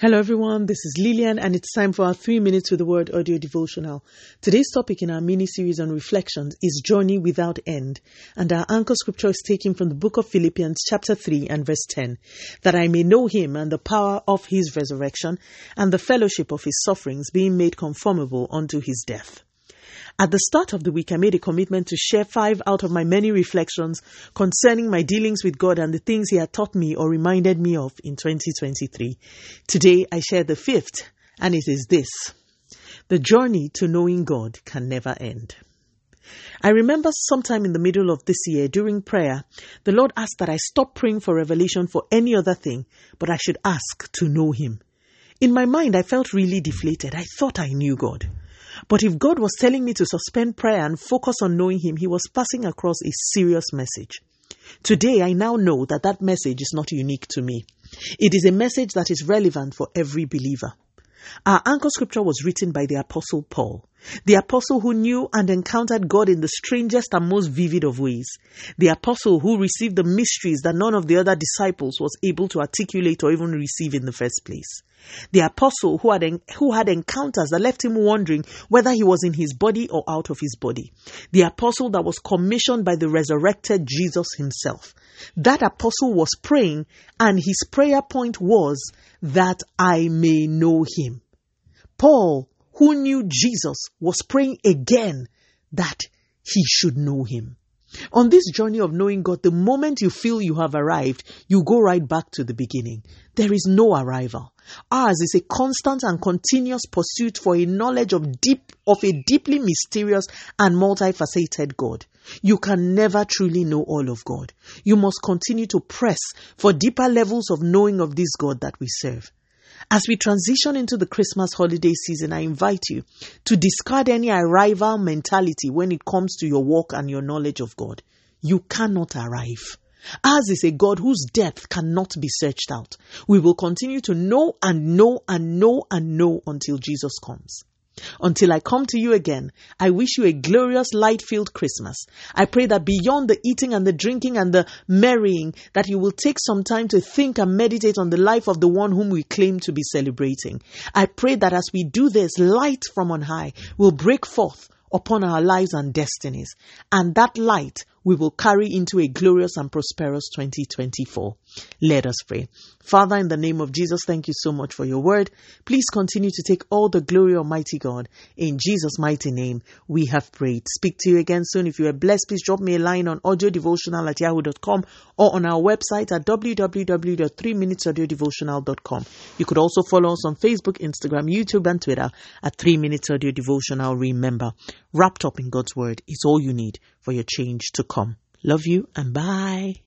Hello everyone, this is Lillian and it's time for our 3 minutes with the word audio devotional. Today's topic in our mini series on reflections is journey without end and our anchor scripture is taken from the book of Philippians chapter 3 and verse 10 that I may know him and the power of his resurrection and the fellowship of his sufferings being made conformable unto his death. At the start of the week, I made a commitment to share five out of my many reflections concerning my dealings with God and the things He had taught me or reminded me of in 2023. Today, I share the fifth, and it is this The journey to knowing God can never end. I remember sometime in the middle of this year during prayer, the Lord asked that I stop praying for revelation for any other thing, but I should ask to know Him. In my mind, I felt really deflated. I thought I knew God. But if God was telling me to suspend prayer and focus on knowing Him, He was passing across a serious message. Today, I now know that that message is not unique to me. It is a message that is relevant for every believer. Our anchor scripture was written by the Apostle Paul, the apostle who knew and encountered God in the strangest and most vivid of ways, the apostle who received the mysteries that none of the other disciples was able to articulate or even receive in the first place, the apostle who had, who had encounters that left him wondering whether he was in his body or out of his body, the apostle that was commissioned by the resurrected Jesus himself. That apostle was praying, and his prayer point was that I may know him. Paul, who knew Jesus, was praying again that he should know him. On this journey of knowing God, the moment you feel you have arrived, you go right back to the beginning. There is no arrival. Ours is a constant and continuous pursuit for a knowledge of deep of a deeply mysterious and multifaceted God. You can never truly know all of God. You must continue to press for deeper levels of knowing of this God that we serve. As we transition into the Christmas holiday season, I invite you to discard any arrival mentality when it comes to your walk and your knowledge of God. You cannot arrive. Ours is a God whose depth cannot be searched out. We will continue to know and know and know and know until Jesus comes. Until I come to you again, I wish you a glorious light filled Christmas. I pray that beyond the eating and the drinking and the marrying, that you will take some time to think and meditate on the life of the one whom we claim to be celebrating. I pray that as we do this, light from on high will break forth upon our lives and destinies. And that light we will carry into a glorious and prosperous 2024. Let us pray. Father, in the name of Jesus, thank you so much for your word. Please continue to take all the glory, Almighty God. In Jesus' mighty name, we have prayed. Speak to you again soon. If you are blessed, please drop me a line on audiodevotional at yahoo.com or on our website at www.3minutesaudiodevotional.com. You could also follow us on Facebook, Instagram, YouTube, and Twitter at 3 Minutes Audio Devotional. Remember, wrapped up in God's word is all you need for your change to come. Love you and bye.